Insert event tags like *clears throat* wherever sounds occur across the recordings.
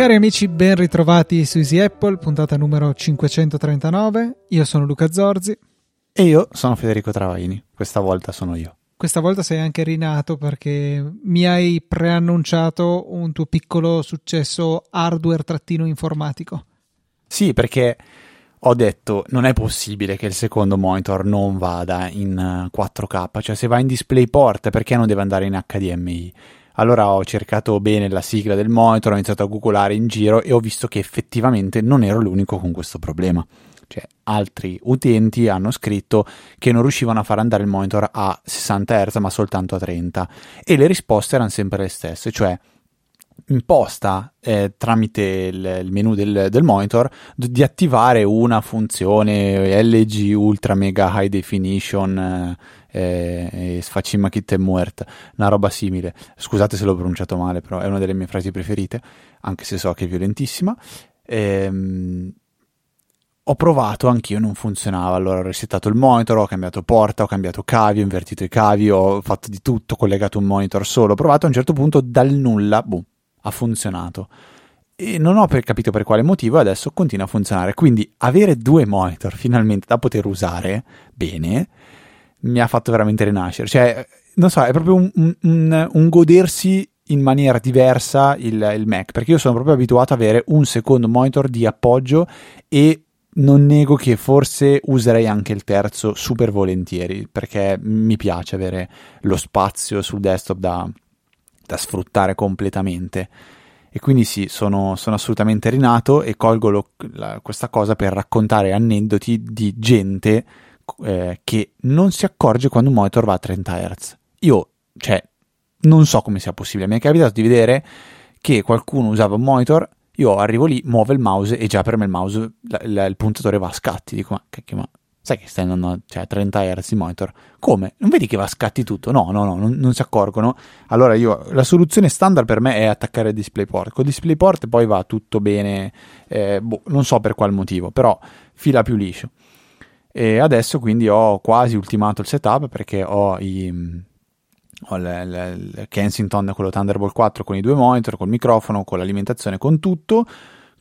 Cari amici, ben ritrovati su Easy Apple, puntata numero 539. Io sono Luca Zorzi. E io sono Federico Travaini. Questa volta sono io. Questa volta sei anche rinato perché mi hai preannunciato un tuo piccolo successo hardware-informatico. Sì, perché ho detto non è possibile che il secondo monitor non vada in 4K, eh, cioè se va in DisplayPort perché non deve andare in HDMI? Allora ho cercato bene la sigla del monitor, ho iniziato a googolare in giro e ho visto che effettivamente non ero l'unico con questo problema. Cioè, altri utenti hanno scritto che non riuscivano a far andare il monitor a 60 Hz ma soltanto a 30 e le risposte erano sempre le stesse, cioè imposta eh, tramite il, il menu del, del, monitor di attivare una funzione LG Ultra Mega High Definition eh, eh, sfacimma kit e muert, una roba simile. Scusate se l'ho pronunciato male, però è una delle mie frasi preferite, anche se so che è violentissima. Ehm, ho provato, anch'io non funzionava. Allora ho resettato il monitor, ho cambiato porta, ho cambiato cavi, ho invertito i cavi, ho fatto di tutto, ho collegato un monitor solo. Ho provato a un certo punto dal nulla, boom, ha funzionato. E non ho per capito per quale motivo adesso continua a funzionare. Quindi avere due monitor finalmente da poter usare bene mi ha fatto veramente rinascere. Cioè, non so, è proprio un, un, un godersi in maniera diversa il, il, Mac, perché io sono proprio abituato ad avere un secondo monitor di appoggio e non nego che forse userei anche il terzo super volentieri, perché mi piace avere lo spazio sul desktop da, da sfruttare completamente. E quindi sì, sono, sono assolutamente rinato e colgo lo, la, questa cosa per raccontare aneddoti di gente eh, che non si accorge quando un monitor va a 30 Hz. Io, cioè, non so come sia possibile. Mi è capitato di vedere che qualcuno usava un monitor, io arrivo lì, muovo il mouse e già per me il mouse, la, la, il puntatore va a scatti. Dico, ma cacchio, ma sai che stai andando cioè, a 30 Hz il monitor? Come? Non vedi che va a scatti tutto? No, no, no, non, non, si accorgono. Allora io, la soluzione standard per me è attaccare il DisplayPort. Con DisplayPort poi va tutto bene, eh, boh, non so per qual motivo, però fila più liscio. E adesso quindi ho quasi ultimato il setup perché ho i ho il, Kensington quello Thunderbolt 4 con i due monitor, col microfono, con l'alimentazione, con tutto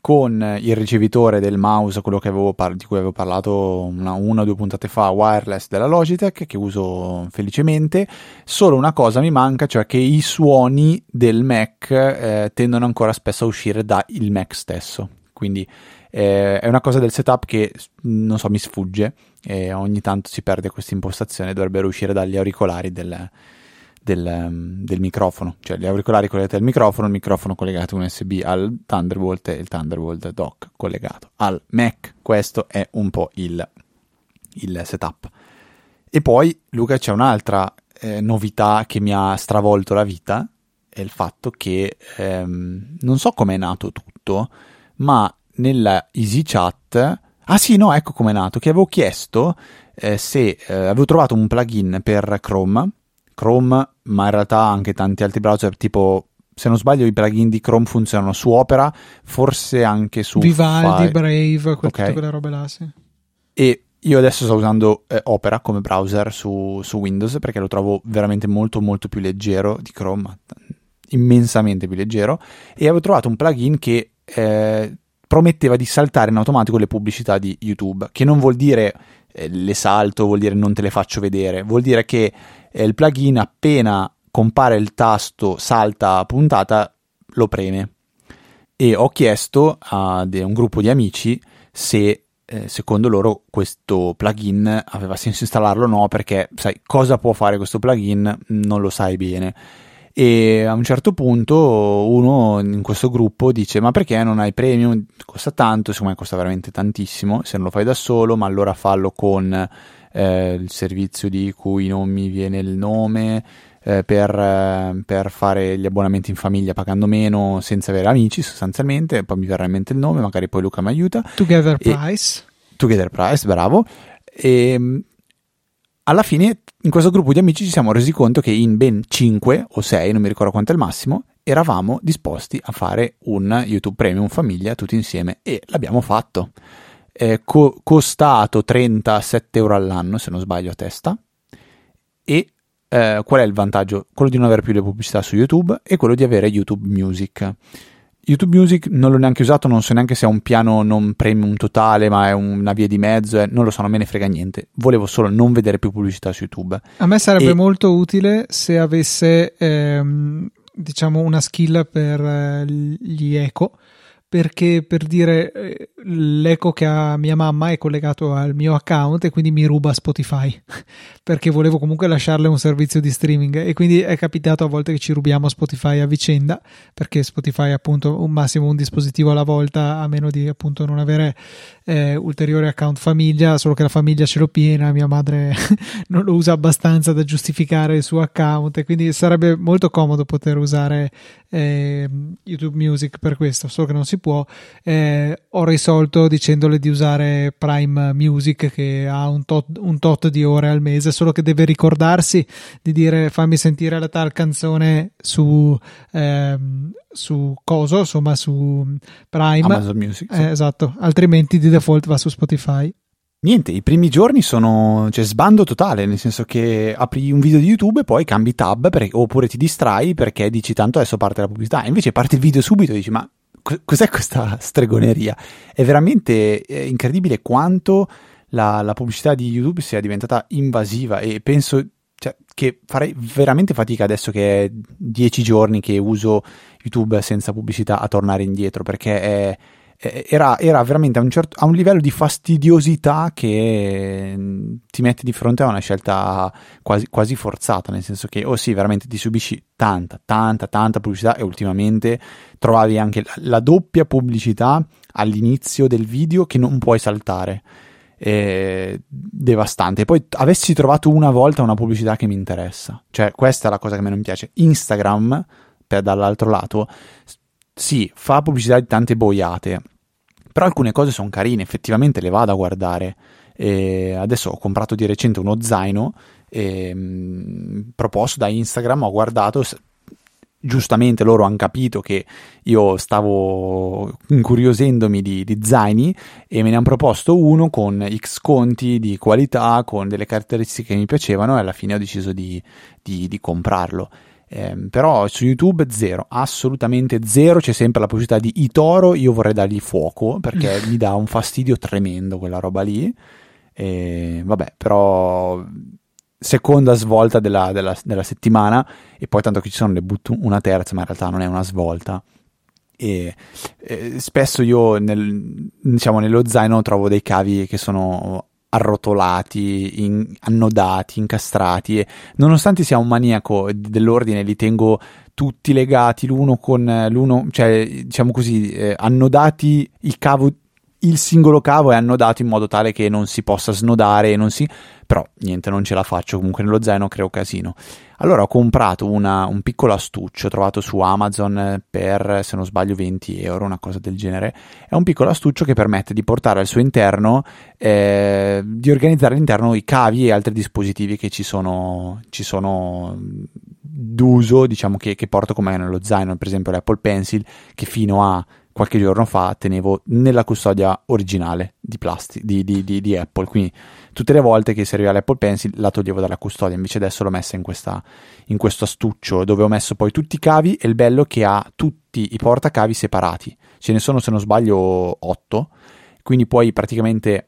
con il ricevitore del mouse, quello par- di cui avevo parlato una, una, o due puntate fa, wireless della Logitech, che uso felicemente. Solo una cosa mi manca, cioè che i suoni del Mac eh, tendono ancora spesso a uscire dal Mac stesso. Quindi eh, è una cosa del setup che non so, mi sfugge e ogni tanto si perde questa impostazione, dovrebbero uscire dagli auricolari del, del, del, microfono, cioè gli auricolari collegati al microfono, il microfono collegato USB al Thunderbolt e il Thunderbolt dock collegato al Mac. Questo è un po' il, il setup. E poi, Luca, c'è un'altra eh, novità che mi ha stravolto la vita, è il fatto che ehm, non so come è nato tutto, ma nella EasyChat. Ah sì, no, ecco come è nato, che avevo chiesto eh, se eh, avevo trovato un plugin per Chrome, Chrome, ma in realtà anche tanti altri browser, tipo se non sbaglio i plugin di Chrome funzionano su Opera, forse anche su Vivaldi, Fi- Brave, que- okay. tutte quelle robe là, sì. E io adesso sto usando eh, Opera come browser su, su, Windows perché lo trovo veramente molto molto più leggero di Chrome, immensamente più leggero, e avevo trovato un plugin che eh, prometteva di saltare in automatico le pubblicità di YouTube, che non vuol dire eh, le salto, vuol dire non te le faccio vedere, vuol dire che il plugin appena compare il tasto salta puntata lo preme. E ho chiesto a un gruppo di amici se eh, secondo loro questo plugin aveva senso installarlo o no, perché sai cosa può fare questo plugin non lo sai bene e a un certo punto uno in questo gruppo dice ma perché non hai premium costa tanto secondo me costa veramente tantissimo se non lo fai da solo ma allora fallo con eh, il servizio di cui non mi viene il nome eh, per, eh, per, fare gli abbonamenti in famiglia pagando meno senza avere amici sostanzialmente poi mi verrà in mente il nome magari poi Luca mi aiuta. Together Price. Together Price bravo. E alla fine in questo gruppo di amici ci siamo resi conto che in ben 5 o 6, non mi ricordo quanto è il massimo, eravamo disposti a fare un YouTube Premium famiglia tutti insieme e l'abbiamo fatto. È co- costato 37 euro all'anno, se non sbaglio a testa. E eh, qual è il vantaggio? Quello di non avere più le pubblicità su YouTube e quello di avere YouTube Music. YouTube Music non l'ho neanche usato, non so neanche se è un piano non premium totale, ma è una via di mezzo, eh, non lo so, non me ne frega niente. Volevo solo non vedere più pubblicità su YouTube. A me sarebbe e... molto utile se avesse, ehm, diciamo, una skill per eh, gli eco perché per dire eh, l'eco che ha mia mamma è collegato al mio account e quindi mi ruba Spotify. *laughs* Perché volevo comunque lasciarle un servizio di streaming. E quindi è capitato a volte che ci rubiamo Spotify a vicenda perché Spotify è appunto un massimo un dispositivo alla volta a meno di appunto non avere eh, ulteriore account famiglia solo che la famiglia ce l'ho piena mia madre *laughs* non lo usa abbastanza da giustificare il suo account. E quindi sarebbe molto comodo poter usare eh, YouTube Music per questo solo che non si può, eh, ho risolto dicendole di usare Prime Music che ha un tot, un tot, di ore al mese, solo che deve ricordarsi di dire fammi sentire la tal canzone su, ehm, su Coso, insomma su Prime. Amazon Music. Sì. Eh, esatto, altrimenti di default va su Spotify. Niente, i primi giorni sono cioè, sbando totale, nel senso che apri un video di YouTube e poi cambi tab per, oppure ti distrai perché dici tanto adesso parte la pubblicità. Invece parte il video subito e dici ma cos'è questa stregoneria? È veramente eh, incredibile quanto la, la, pubblicità di YouTube sia diventata invasiva e penso cioè, che farei veramente fatica adesso che è dieci giorni che uso YouTube senza pubblicità a tornare indietro perché è, era, era, veramente a un, certo, a un, livello di fastidiosità che mm, ti mette di fronte a una scelta quasi, quasi forzata, nel senso che, oh sì, veramente ti subisci tanta, tanta, tanta pubblicità e ultimamente trovavi anche la, la doppia pubblicità all'inizio del video che non puoi saltare. È devastante. Poi avessi trovato una volta una pubblicità che mi interessa, cioè questa è la cosa che a me non piace. Instagram, per, dall'altro lato, sì, fa pubblicità di tante boiate, però alcune cose sono carine, effettivamente le vado a guardare. E adesso ho comprato di recente uno zaino e, mh, mm, proposto da Instagram, ho guardato, giustamente loro hanno capito che io stavo incuriosendomi di, di, zaini e me ne hanno proposto uno con X conti di qualità, con delle caratteristiche che mi piacevano e alla fine ho deciso di, di, di comprarlo. Eh, però su YouTube zero, assolutamente zero. C'è sempre la possibilità di Itoro. Io vorrei dargli fuoco perché *laughs* mi dà un fastidio tremendo quella roba lì. E, vabbè, però seconda svolta della, della, della, settimana e poi tanto che ci sono ne butto una terza ma in realtà non è una svolta e, e spesso io nel, diciamo, nello zaino trovo dei cavi che sono arrotolati, in, annodati, incastrati e nonostante sia un maniaco dell'ordine li tengo tutti legati l'uno con l'uno, cioè diciamo così, eh, annodati il cavo il singolo cavo è annodato in modo tale che non si possa snodare non si però niente non ce la faccio comunque nello zaino creo casino. Allora ho comprato una, un piccolo astuccio trovato su Amazon per se non sbaglio 20 euro una cosa del genere. È un piccolo astuccio che permette di portare al suo interno eh, di organizzare all'interno i cavi e altri dispositivi che ci sono, ci sono d'uso diciamo che, che porto come nello zaino per esempio l'Apple Pencil che fino a qualche giorno fa tenevo nella custodia originale di, plasti- di, di, di, Apple, quindi tutte le volte che serviva l'Apple Pencil la toglievo dalla custodia, invece adesso l'ho messa in, questa, in questo astuccio dove ho messo poi tutti i cavi e il bello che ha tutti i portacavi separati, ce ne sono se non sbaglio 8, quindi puoi praticamente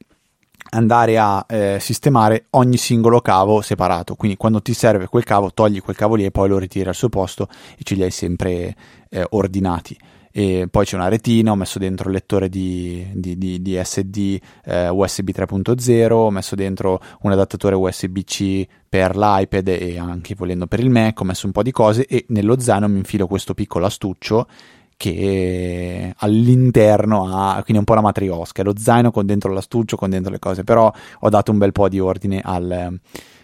andare a eh, sistemare ogni singolo cavo separato. Quindi quando ti serve quel cavo, togli quel cavo lì e poi lo ritiri al suo posto e ce li hai sempre eh, ordinati e poi c'è una retina, ho messo dentro il lettore di, di, di, di SD eh, USB 3.0, ho messo dentro un adattatore USB-C per l'iPad e anche volendo per il Mac, ho messo un po' di cose e nello zaino mi infilo questo piccolo astuccio che all'interno ha quindi un po' la matriosca, lo zaino con dentro l'astuccio, con dentro le cose, però ho dato un bel po' di ordine al,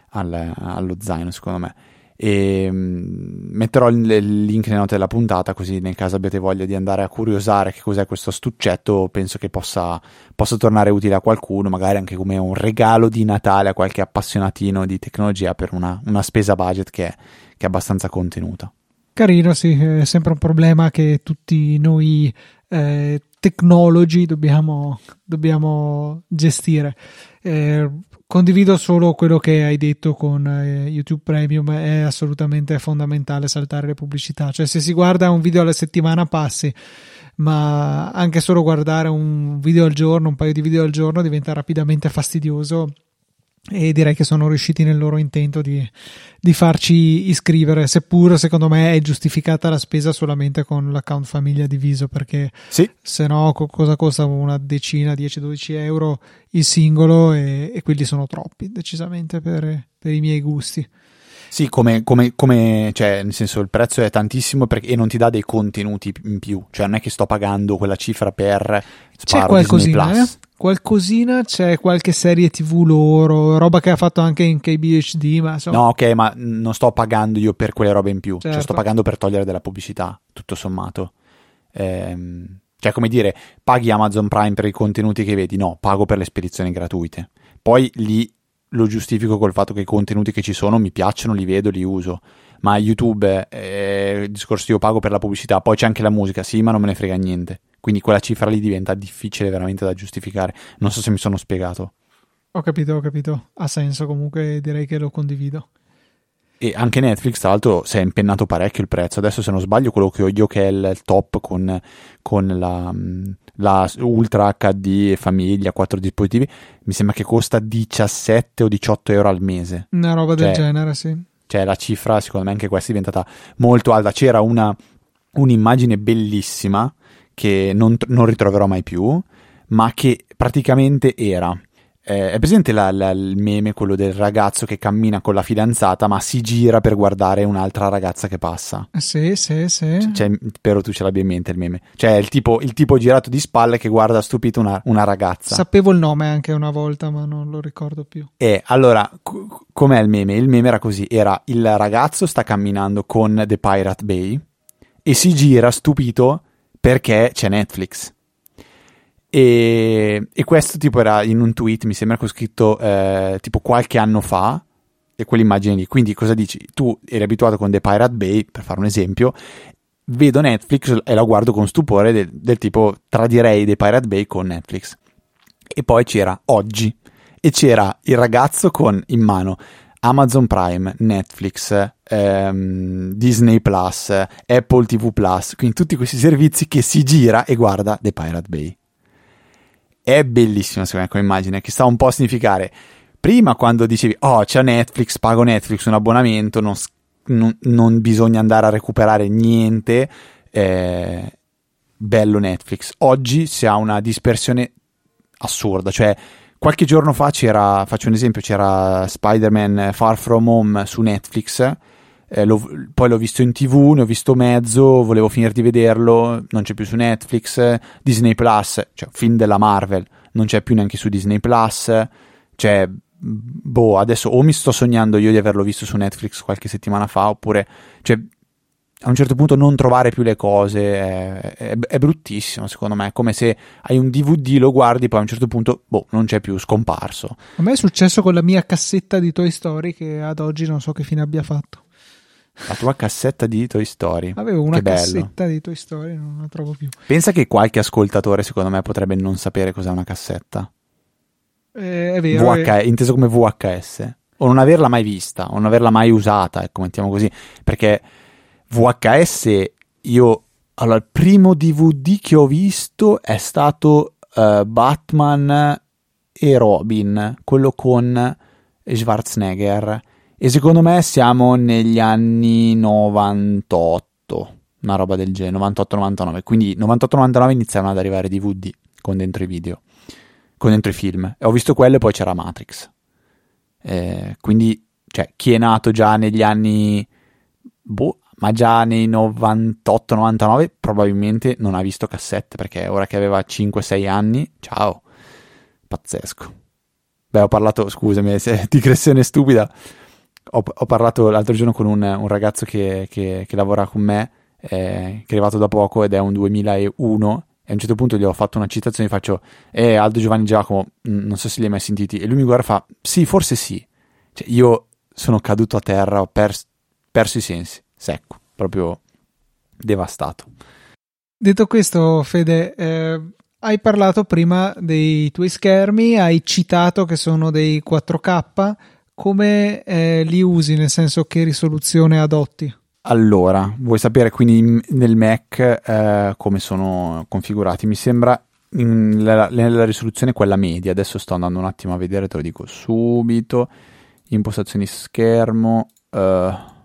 al, allo zaino secondo me e mm, metterò il link nelle note della puntata così nel caso abbiate voglia di andare a curiosare che cos'è questo stuccetto penso che possa, possa tornare utile a qualcuno magari anche come un regalo di Natale a qualche appassionatino di tecnologia per una, una spesa budget che è, che è abbastanza contenuta Carino, sì, è sempre un problema che tutti noi eh, tecnologi dobbiamo, dobbiamo gestire. Eh, condivido solo quello che hai detto con eh, YouTube Premium, è assolutamente fondamentale saltare le pubblicità, cioè se si guarda un video alla settimana passi, ma anche solo guardare un video al giorno, un paio di video al giorno diventa rapidamente fastidioso e direi che sono riusciti nel loro intento di, di, farci iscrivere, seppur secondo me è giustificata la spesa solamente con l'account famiglia diviso, perché sì. se no cosa costa una decina, 10-12 euro il singolo e, e, quelli sono troppi decisamente per, per i miei gusti. Sì, come, come, come, cioè, nel senso, il prezzo è tantissimo perché, e non ti dà dei contenuti in più, cioè non è che sto pagando quella cifra per C'è qualcosina, eh? Qualcosina, c'è qualche serie tv loro, roba che ha fatto anche in KBHD, ma insomma... No, ok, ma non sto pagando io per quelle robe in più, certo. cioè sto Certo. pagando per togliere della pubblicità, tutto sommato. Ehm, cioè, come dire, paghi Amazon Prime per i contenuti che vedi? No, pago per le spedizioni gratuite. Poi lì lo giustifico col fatto che i contenuti che ci sono mi piacciono, li vedo, li uso. Ma YouTube, eh, il discorso io pago per la pubblicità, poi c'è anche la musica, sì, ma non me ne frega niente. Quindi quella cifra lì diventa difficile veramente da giustificare. Non so se mi sono spiegato. Ho capito, ho capito, ha senso comunque, direi che lo condivido. E anche Netflix, tra l'altro, si è impennato parecchio il prezzo. Adesso, se non sbaglio, quello che ho io, che è il, top con, con la, la Ultra HD famiglia, quattro dispositivi, mi sembra che costa 17 o 18 euro al mese. Una roba del Cioè, genere, sì. Cioè, la cifra, secondo me, anche questa è diventata molto alta. C'era una, un'immagine bellissima che non, non ritroverò mai più, ma che praticamente era. Eh, è presente la- la- il meme, quello del ragazzo che cammina con la fidanzata, ma si gira per guardare un'altra ragazza che passa? Eh, Sì, sì, sì. Cioè, spero tu ce l'abbia in mente il meme. Cioè, il tipo, il tipo girato di spalle che guarda stupito una, una ragazza. Sapevo il nome anche una volta, ma non lo ricordo più. E allora, co- com'è il meme? Il meme era così: era il ragazzo sta camminando con The Pirate Bay e si gira stupito perché c'è Netflix. E, e questo tipo era in un tweet, mi sembra che ho scritto eh, tipo qualche anno fa, e quell'immagine lì. Quindi cosa dici? Tu eri abituato con The Pirate Bay, per fare un esempio, vedo Netflix e la guardo con stupore del, del tipo tradirei The Pirate Bay con Netflix. E poi c'era oggi e c'era il ragazzo con in mano Amazon Prime, Netflix, ehm, Disney Plus, Apple TV Plus, quindi tutti questi servizi che si gira e guarda The Pirate Bay. È bellissima secondo me come immagine, che sta un po' a significare. Prima quando dicevi, oh c'è Netflix, pago Netflix un abbonamento, non, non- non bisogna andare a recuperare niente, eh, bello Netflix. Oggi si ha una dispersione assurda, cioè qualche giorno fa c'era, faccio un esempio, c'era Spider-Man Far From Home su Netflix, eh, l'ho- poi l'ho visto in tv, ne ho visto mezzo, volevo finire di vederlo, non c'è più su Netflix, Disney Plus, cioè film della Marvel, non c'è più neanche su Disney Plus, cioè boh, adesso o mi sto sognando io di averlo visto su Netflix qualche settimana fa, oppure cioè, a un certo punto non trovare più le cose è, è- è bruttissimo secondo me, è come se hai un DVD, lo guardi, poi a un certo punto, boh, non c'è più, scomparso. A me è successo con la mia cassetta di Toy Story che ad oggi non so che fine abbia fatto. La tua cassetta di Toy Story. Avevo una cassetta di Toy Story, non la trovo più. Pensa che qualche ascoltatore, secondo me, potrebbe non sapere cos'è una cassetta. Eh, è vero. VH, eh, inteso come VHS. O non averla mai vista, o non averla mai usata, ecco, mettiamo così. Perché VHS, io... Allora, il primo DVD che ho visto è stato eh, Batman e Robin, quello con Schwarzenegger. E secondo me siamo negli anni 98, una roba del genere, 98-99. Quindi 98-99 iniziavano ad arrivare DVD con dentro i video, con dentro i film. E ho visto quello e poi c'era Matrix. Eh, quindi, cioè, chi è nato già negli anni... Boh, ma già nei 98-99 probabilmente non ha visto cassette, perché ora che aveva 5-6 anni, ciao, pazzesco. Beh, ho parlato, scusami, *laughs* se, digressione stupida, ho, ho parlato l'altro giorno con un, un ragazzo che, che- che lavora con me, eh, che è arrivato da poco ed è un 2001, e a un certo punto gli ho fatto una citazione, gli faccio, eh, Aldo Giovanni Giacomo, non so se li hai mai sentiti, e lui mi guarda e fa, sì, forse sì. Cioè, io sono caduto a terra, ho pers- perso i sensi, secco, proprio devastato. Detto questo, Fede, eh, hai parlato prima dei tuoi schermi, hai citato che sono dei 4K, come eh, li usi, nel senso che risoluzione adotti? Allora, vuoi sapere quindi nel Mac eh, come sono configurati? Mi sembra nella, nella risoluzione quella media. Adesso sto andando un attimo a vedere, te lo dico subito. Impostazioni schermo. Uh,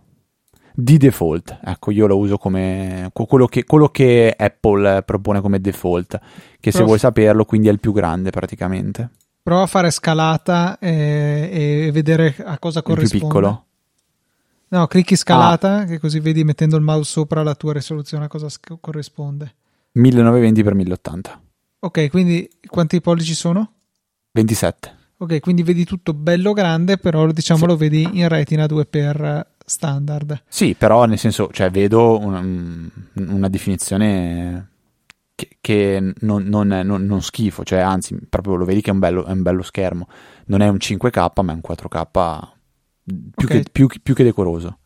di default, ecco, io lo uso come quello che, quello che Apple propone come default, che se vuoi saperlo, quindi è il più grande praticamente. Prova a fare scalata e, e vedere a cosa corrisponde. Il più piccolo. No, clicchi scalata, ah. che così vedi mettendo il mouse sopra la tua risoluzione a cosa sc- corrisponde. 1920 x 1080. Ok, quindi quanti pollici sono? 27. Ok, quindi vedi tutto bello grande, però diciamo sì. lo vedi in retina 2x standard. Sì, però nel senso, cioè vedo una, una definizione che, che non, non, non, non, schifo, cioè anzi, proprio lo vedi che è un bello, è un bello schermo. Non è un 5K, ma è un 4K più, okay. che, più, più che decoroso.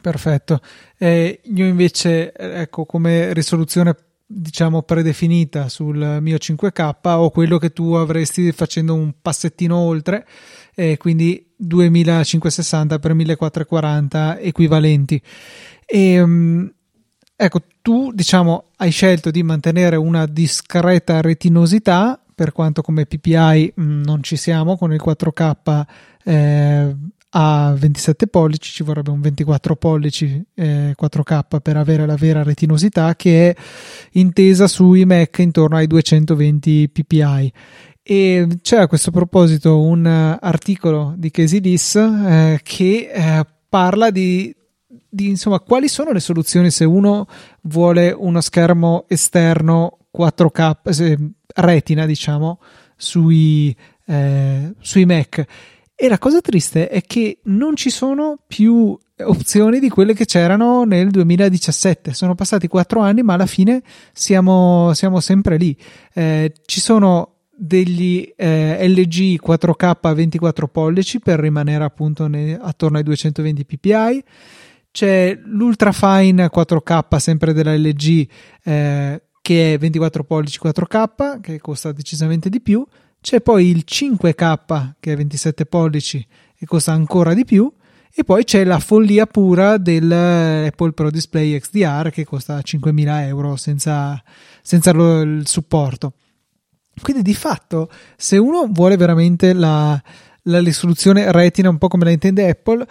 Perfetto. Eh, io invece, ecco, come risoluzione diciamo predefinita sul mio 5K o quello che tu avresti facendo un passettino oltre eh, quindi 2560 x 1440 equivalenti e um, ecco tu diciamo hai scelto di mantenere una discreta retinosità per quanto come PPI mh, mm, non ci siamo con il 4K eh, a 27 pollici, ci vorrebbe un 24 pollici eh, 4K per avere la vera retinosità che è intesa sui Mac intorno ai 220 ppi. E c'è a questo proposito un articolo di Casey Dis eh, che eh, parla di, di insomma quali sono le soluzioni se uno vuole uno schermo esterno 4K, retina diciamo, sui, eh, sui Mac e la cosa triste è che non ci sono più opzioni di quelle che c'erano nel 2017. Sono passati quattro anni, ma alla fine siamo, siamo sempre lì. Eh, ci sono degli eh, LG 4K a 24 pollici per rimanere appunto ne, attorno ai 220 ppi. C'è l'Ultra Fine 4K sempre della LG eh, che è 24 pollici 4K che costa decisamente di più c'è poi il 5K che è 27 pollici e costa ancora di più. E poi c'è la follia pura dell'Apple Pro Display XDR che costa 5.000 euro senza, senza lo, il supporto. Quindi di fatto, se uno vuole veramente la, la risoluzione retina, un po' come la intende Apple,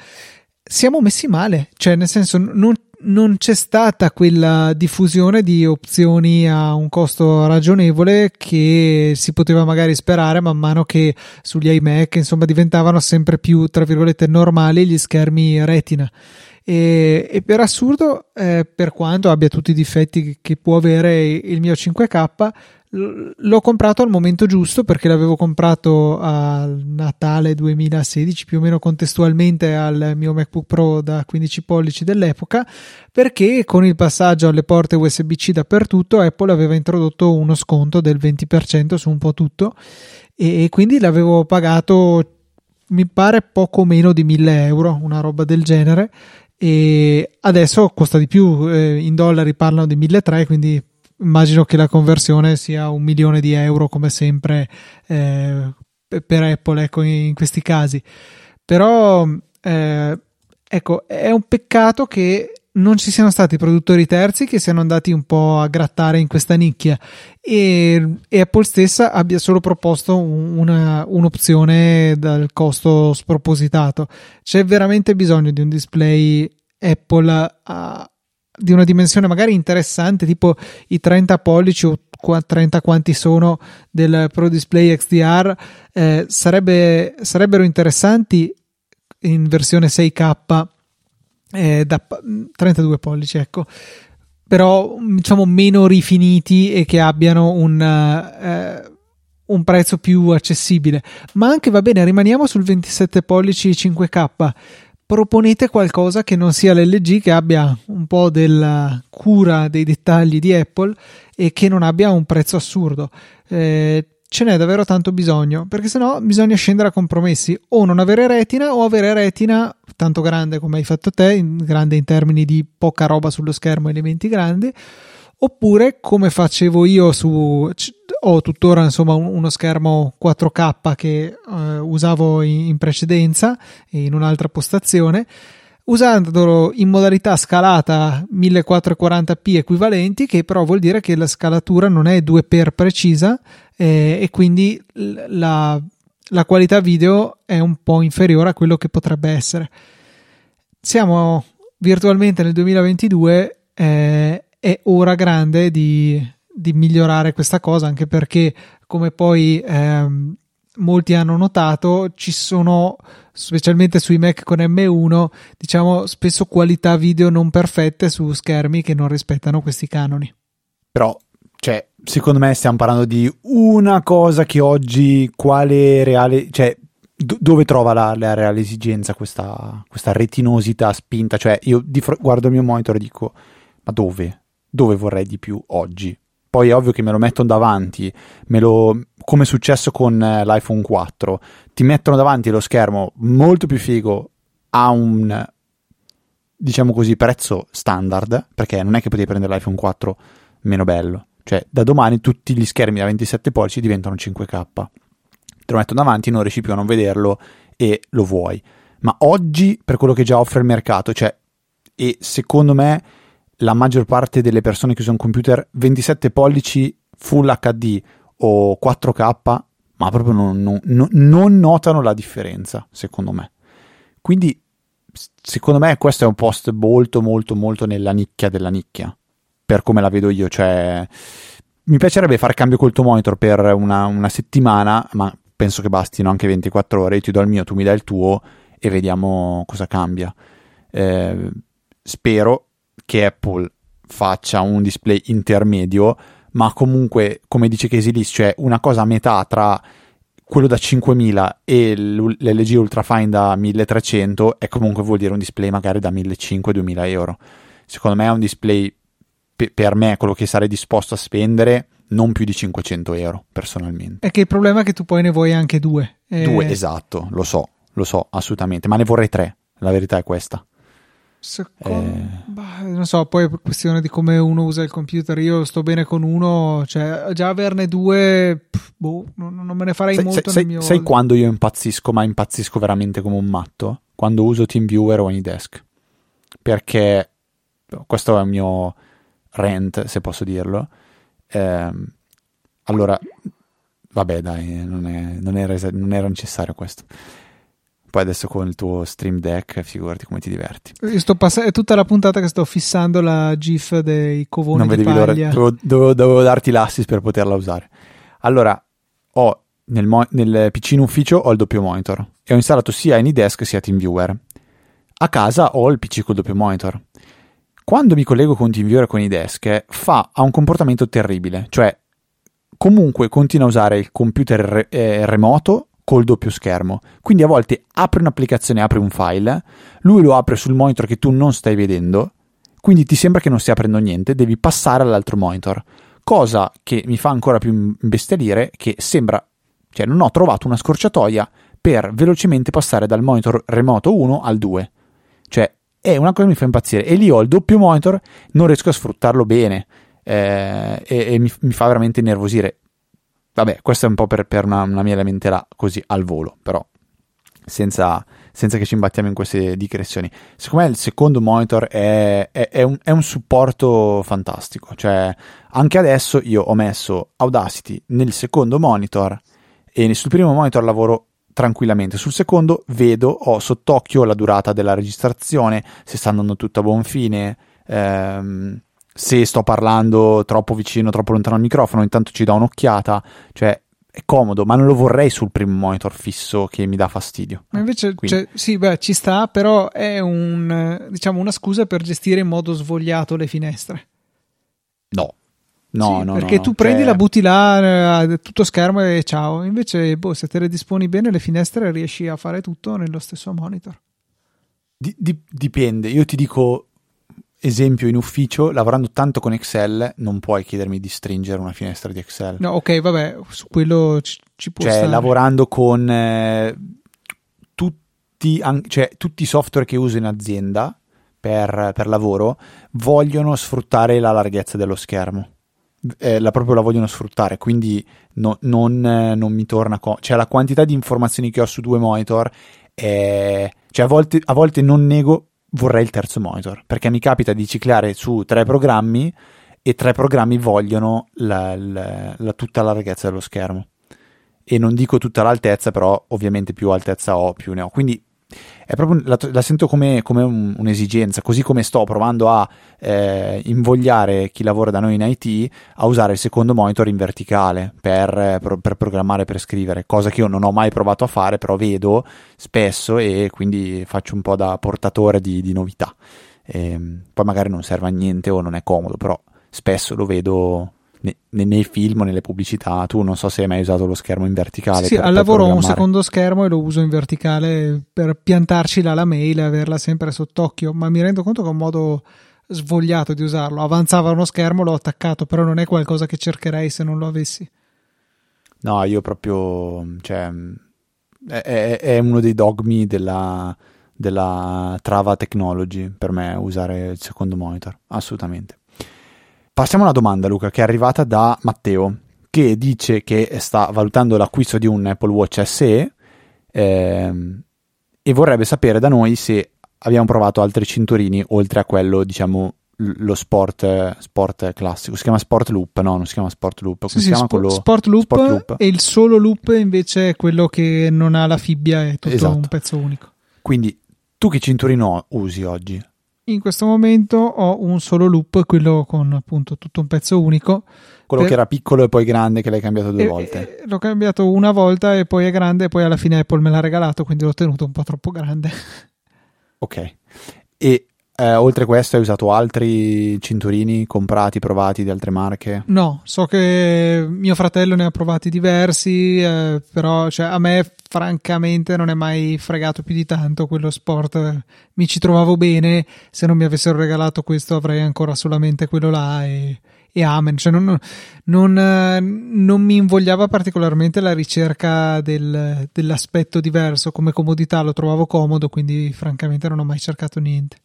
siamo messi male. Cioè, nel senso, non, non c'è stata quella diffusione di opzioni a un costo ragionevole che si poteva magari sperare man mano che sugli iMac insomma diventavano sempre più tra virgolette normali gli schermi retina e, e per assurdo eh, per quanto abbia tutti i difetti che può avere il mio 5K l'ho comprato al momento giusto perché l'avevo comprato a Natale 2016 più o meno contestualmente al mio MacBook Pro da 15 pollici dell'epoca perché con il passaggio alle porte USB-C dappertutto Apple aveva introdotto uno sconto del 20% su un po' tutto e quindi l'avevo pagato mi pare poco meno di 1000 euro una roba del genere e adesso costa di più eh, in dollari parlano di 1300 quindi immagino che la conversione sia un milione di euro come sempre eh, per Apple ecco, in questi casi. Però eh, ecco è un peccato che non ci siano stati produttori terzi che siano andati un po' a grattare in questa nicchia e, e Apple stessa abbia solo proposto una, un'opzione dal costo spropositato. C'è veramente bisogno di un display Apple a, di una dimensione magari interessante, tipo i 30 pollici o 30 quanti sono del Pro Display XDR, eh, sarebbe, sarebbero interessanti in versione 6K eh, da 32 pollici, ecco. Però diciamo meno rifiniti e che abbiano un, eh, un prezzo più accessibile. Ma anche va bene, rimaniamo sul 27 pollici 5K proponete qualcosa che non sia l'LG, che abbia un po' della cura dei dettagli di Apple e che non abbia un prezzo assurdo. Eh, ce n'è davvero tanto bisogno, perché sennò bisogna scendere a compromessi o non avere retina o avere retina tanto grande come hai fatto te, in, grande in termini di poca roba sullo schermo, elementi grandi, oppure come facevo io su ho tuttora insomma uno schermo 4K che eh, usavo in, in precedenza in un'altra postazione usandolo in modalità scalata 1440p equivalenti, che però vuol dire che la scalatura non è 2x precisa eh, e quindi la, la, qualità video è un po' inferiore a quello che potrebbe essere. Siamo virtualmente nel 2022, eh, è ora grande di, di, migliorare questa cosa, anche perché come poi... Ehm, molti hanno notato, ci sono, specialmente sui Mac con M1, diciamo spesso qualità video non perfette su schermi che non rispettano questi canoni. Però, cioè, secondo me stiamo parlando di una cosa che oggi quale reale, cioè, do- dove trova la, la, reale esigenza questa, questa retinosità spinta? Cioè, io fr- guardo il mio monitor e dico, ma dove? Dove vorrei di più oggi? Poi è ovvio che me lo mettono davanti, lo, come è successo con eh, l'iPhone 4, ti mettono davanti lo schermo molto più figo a un diciamo così prezzo standard, perché non è che potevi prendere l'iPhone 4 meno bello. Cioè, da domani tutti gli schermi da 27 pollici diventano 5K. Te lo mettono davanti, non riesci più a non vederlo e lo vuoi. Ma oggi, per quello che già offre il mercato, cioè, e secondo me la maggior parte delle persone che usano computer 27 pollici Full HD o 4K, ma proprio non, non, non, notano la differenza, secondo me. Quindi, secondo me, questo è un post molto, molto, molto nella nicchia della nicchia, per come la vedo io. Cioè, mi piacerebbe fare cambio col tuo monitor per una, una settimana, ma penso che bastino anche 24 ore. Io ti do il mio, tu mi dai il tuo e vediamo cosa cambia. Eh, spero che Apple faccia un display intermedio, ma comunque, come dice Casey List, cioè una cosa a metà tra quello da 5000 e l'LG Ultrafine da 1300 e comunque vuol dire un display magari da 1500-2000 euro. Secondo me è un display pe- per me quello che sarei disposto a spendere non più di 500 euro personalmente. È che il problema è che tu poi ne vuoi anche due. E... Due, esatto, lo so, lo so assolutamente, ma ne vorrei tre, la verità è questa. Secondo, eh... bah, non so, poi è questione di come uno usa il computer. Io sto bene con uno, cioè già averne due, pff, boh, non, non, me ne farei sai, molto sai, nel mio. Sai quando io impazzisco, ma impazzisco veramente come un matto? Quando uso TeamViewer o AnyDesk. Perché questo è il mio rant, se posso dirlo. Eh, allora, vabbè, dai, non, è, non, era, non era necessario questo. Poi adesso con il tuo Stream Deck, figurati come ti diverti. Pass- è tutta la puntata che sto fissando la GIF dei covoni non di paglia. l'ora, dovevo, dovevo, dovevo, darti l'assist per poterla usare. Allora, ho nel, mo- nel PC in ufficio ho il doppio monitor e ho installato sia AnyDesk sia TeamViewer. A casa ho il PC col doppio monitor. Quando mi collego con TeamViewer con AnyDesk, fa, ha un comportamento terribile, cioè comunque continua a usare il computer re- eh, remoto col doppio schermo. Quindi a volte apri un'applicazione, apri un file, lui lo apre sul monitor che tu non stai vedendo, quindi ti sembra che non stia aprendo niente, devi passare all'altro monitor. Cosa che mi fa ancora più imbestialire, che sembra, cioè non ho trovato una scorciatoia per velocemente passare dal monitor remoto 1 al 2. Cioè, è una cosa che mi fa impazzire. E lì ho il doppio monitor, non riesco a sfruttarlo bene. Eh, e, e mi, mi, fa veramente nervosire. Vabbè, questo è un po' per, per una, una, mia lamentela così al volo, però senza, senza, che ci imbattiamo in queste digressioni. Secondo me il secondo monitor è, è, è, un, è, un, supporto fantastico. Cioè, anche adesso io ho messo Audacity nel secondo monitor e sul primo monitor lavoro tranquillamente. Sul secondo vedo, ho sott'occhio la durata della registrazione, se sta andando tutto a buon fine. Ehm, se sto parlando troppo vicino, troppo lontano al microfono, intanto ci do un'occhiata, cioè è comodo, ma non lo vorrei sul primo monitor fisso che mi dà fastidio. Ma invece, cioè, sì, beh, ci sta, però è un, diciamo, una scusa per gestire in modo svogliato le finestre. No. No, sì, no, perché no, tu prendi, cioè... la butti là, eh, tutto schermo e ciao. Invece, boh, se te le disponi bene, le finestre riesci a fare tutto nello stesso monitor. Di, dipende, io ti dico esempio in ufficio, lavorando tanto con Excel, non puoi chiedermi di stringere una finestra di Excel. No, ok, vabbè, su quello ci, ci può cioè, stare. lavorando con eh, tutti, an- cioè, tutti i software che uso in azienda per, per lavoro vogliono sfruttare la larghezza dello schermo. Eh, la proprio la vogliono sfruttare, quindi no, non, eh, non, mi torna. Co- cioè, la quantità di informazioni che ho su due monitor è. Cioè, a volte, a volte non nego, vorrei il terzo monitor perché mi capita di ciclare su tre programmi e tre programmi vogliono la, la, la, tutta la larghezza dello schermo. E non dico tutta l'altezza, però ovviamente più altezza ho, più ne ho. Quindi proprio, la, la sento come, come un, un'esigenza, così come sto provando a eh, invogliare chi lavora da noi in IT a usare il secondo monitor in verticale per, per, per, programmare, per scrivere, cosa che io non ho mai provato a fare, però vedo spesso e quindi faccio un po' da portatore di, di novità. E, ehm, poi magari non serve a niente o non è comodo, però spesso lo vedo nei film o nelle pubblicità, tu non so se hai mai usato lo schermo in verticale. Sì, al lavoro ho un secondo schermo e lo uso in verticale per piantarci là la mail e averla sempre sott'occhio, ma mi rendo conto che è un modo svogliato di usarlo. Avanzava uno schermo, l'ho attaccato, però non è qualcosa che cercherei se non lo avessi. No, io proprio, cioè, è, è uno dei dogmi della, della Trava Technology per me usare il secondo monitor, assolutamente. Passiamo a una domanda, Luca, che è arrivata da Matteo, che dice che sta valutando l'acquisto di un Apple Watch SE ehm, e vorrebbe sapere da noi se abbiamo provato altri cinturini oltre a quello, diciamo, lo sport, sport classico. Si chiama Sport Loop, no? Non si chiama Sport Loop. Come sì, si sì, chiama sp- quello? Sport loop, sport loop, e il solo loop invece è quello che non ha la fibbia, è tutto esatto. un pezzo unico. Quindi tu che cinturino usi oggi? In questo momento ho un solo loop, quello con appunto tutto un pezzo unico. Quello per... che era piccolo e poi grande, che l'hai cambiato due e, volte. l'ho cambiato una volta e poi è grande, e poi alla fine Apple me l'ha regalato, quindi l'ho tenuto un po' troppo grande. Ok. E eh, oltre questo hai usato altri cinturini comprati, provati di altre marche? No, so che mio fratello ne ha provati diversi, eh, però cioè, a me francamente non è mai fregato più di tanto quello sport. Mi ci trovavo bene, se non mi avessero regalato questo avrei ancora solamente quello là e, e amen. Cioè, non, non, non, mi invogliava particolarmente la ricerca del, dell'aspetto diverso, come comodità lo trovavo comodo, quindi francamente non ho mai cercato niente.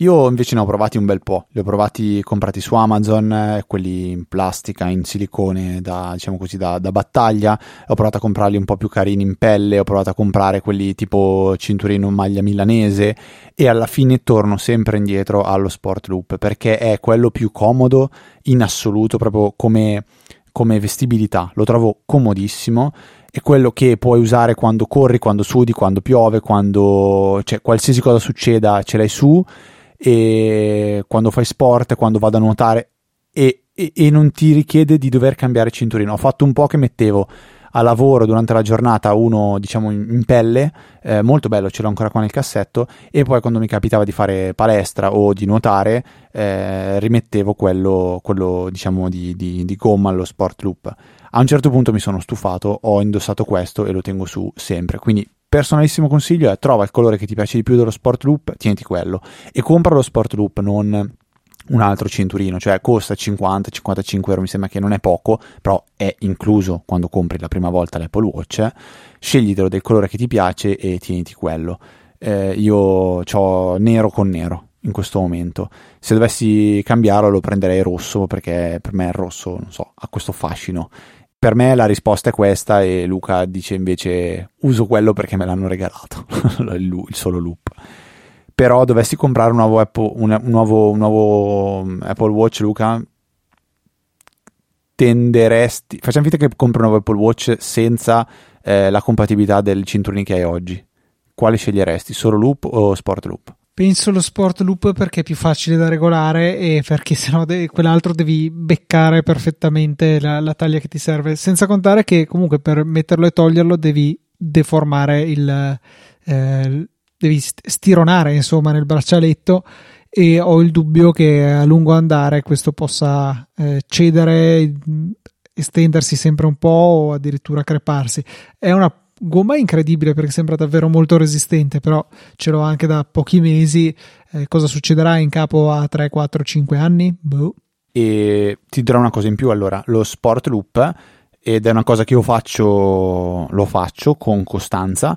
Io invece ne ho provati un bel po', li ho provati comprati su Amazon, eh, quelli in plastica, in silicone, da, diciamo così, da, da, battaglia, ho provato a comprarli un po' più carini in pelle, ho provato a comprare quelli tipo cinturino maglia milanese e alla fine torno sempre indietro allo Sport Loop perché è quello più comodo in assoluto, proprio come, come vestibilità, lo trovo comodissimo. È quello che puoi usare quando corri, quando sudi, quando piove, quando cioè, qualsiasi cosa succeda ce l'hai su e quando fai sport, quando vado a nuotare e, e, e, non ti richiede di dover cambiare cinturino. Ho fatto un po' che mettevo a lavoro durante la giornata uno diciamo in, pelle, eh, molto bello, ce l'ho ancora qua nel cassetto e poi quando mi capitava di fare palestra o di nuotare eh, rimettevo quello, quello diciamo di, di, di gomma allo sport loop. A un certo punto mi sono stufato, ho indossato questo e lo tengo su sempre, quindi personalissimo consiglio è trova il colore che ti piace di più dello Sport Loop, tieniti quello e compra lo Sport Loop, non un altro cinturino, cioè costa 50-55 euro, mi sembra che non è poco, però è incluso quando compri la prima volta l'Apple Watch, sceglitelo del colore che ti piace e tieniti quello. Eh, io ho nero con nero in questo momento, se dovessi cambiarlo lo prenderei rosso perché per me il rosso, non so, ha questo fascino per me la risposta è questa e Luca dice invece uso quello perché me l'hanno regalato, *laughs* il, solo loop. Però dovessi comprare un nuovo, Apple, un, un, nuovo, un nuovo mm, Apple Watch, Luca, tenderesti... Facciamo finta che compri un nuovo Apple Watch senza eh, la compatibilità del cinturino che hai oggi. Quale sceglieresti? Solo loop o sport loop? Penso lo sport loop perché è più facile da regolare e perché sennò de- quell'altro devi beccare perfettamente la, la, taglia che ti serve. Senza contare che comunque per metterlo e toglierlo devi deformare il. Eh, devi stironare insomma nel braccialetto e ho il dubbio che a lungo andare questo possa eh, cedere, estendersi sempre un po' o addirittura creparsi. È una gomma incredibile perché sembra davvero molto resistente, però ce l'ho anche da pochi mesi. Eh, cosa succederà in capo a 3, 4, 5 anni? Boh. E ti dirò una cosa in più allora, lo Sport Loop ed è una cosa che io faccio, lo faccio con costanza,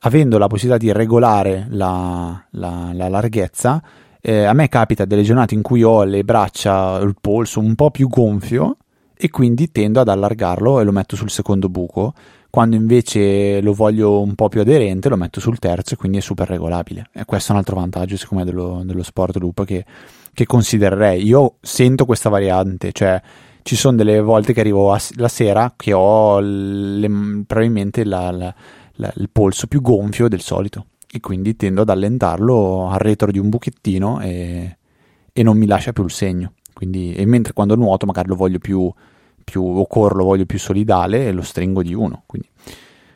avendo la possibilità di regolare la, la, la larghezza, eh, a me capita delle giornate in cui ho le braccia, il polso un po' più gonfio e quindi tendo ad allargarlo e lo metto sul secondo buco, quando invece lo voglio un po' più aderente lo metto sul terzo e quindi è super regolabile. E questo è un altro vantaggio secondo me dello, dello sport loop che, che considererei. Io sento questa variante, cioè ci sono delle volte che arrivo a, la sera che ho le, probabilmente la, la, la, il polso più gonfio del solito e quindi tendo ad allentarlo al retro di un buchettino e, e non mi lascia più il segno. Quindi, e mentre quando nuoto magari lo voglio più, più o corro lo voglio più solidale e lo stringo di uno. Quindi.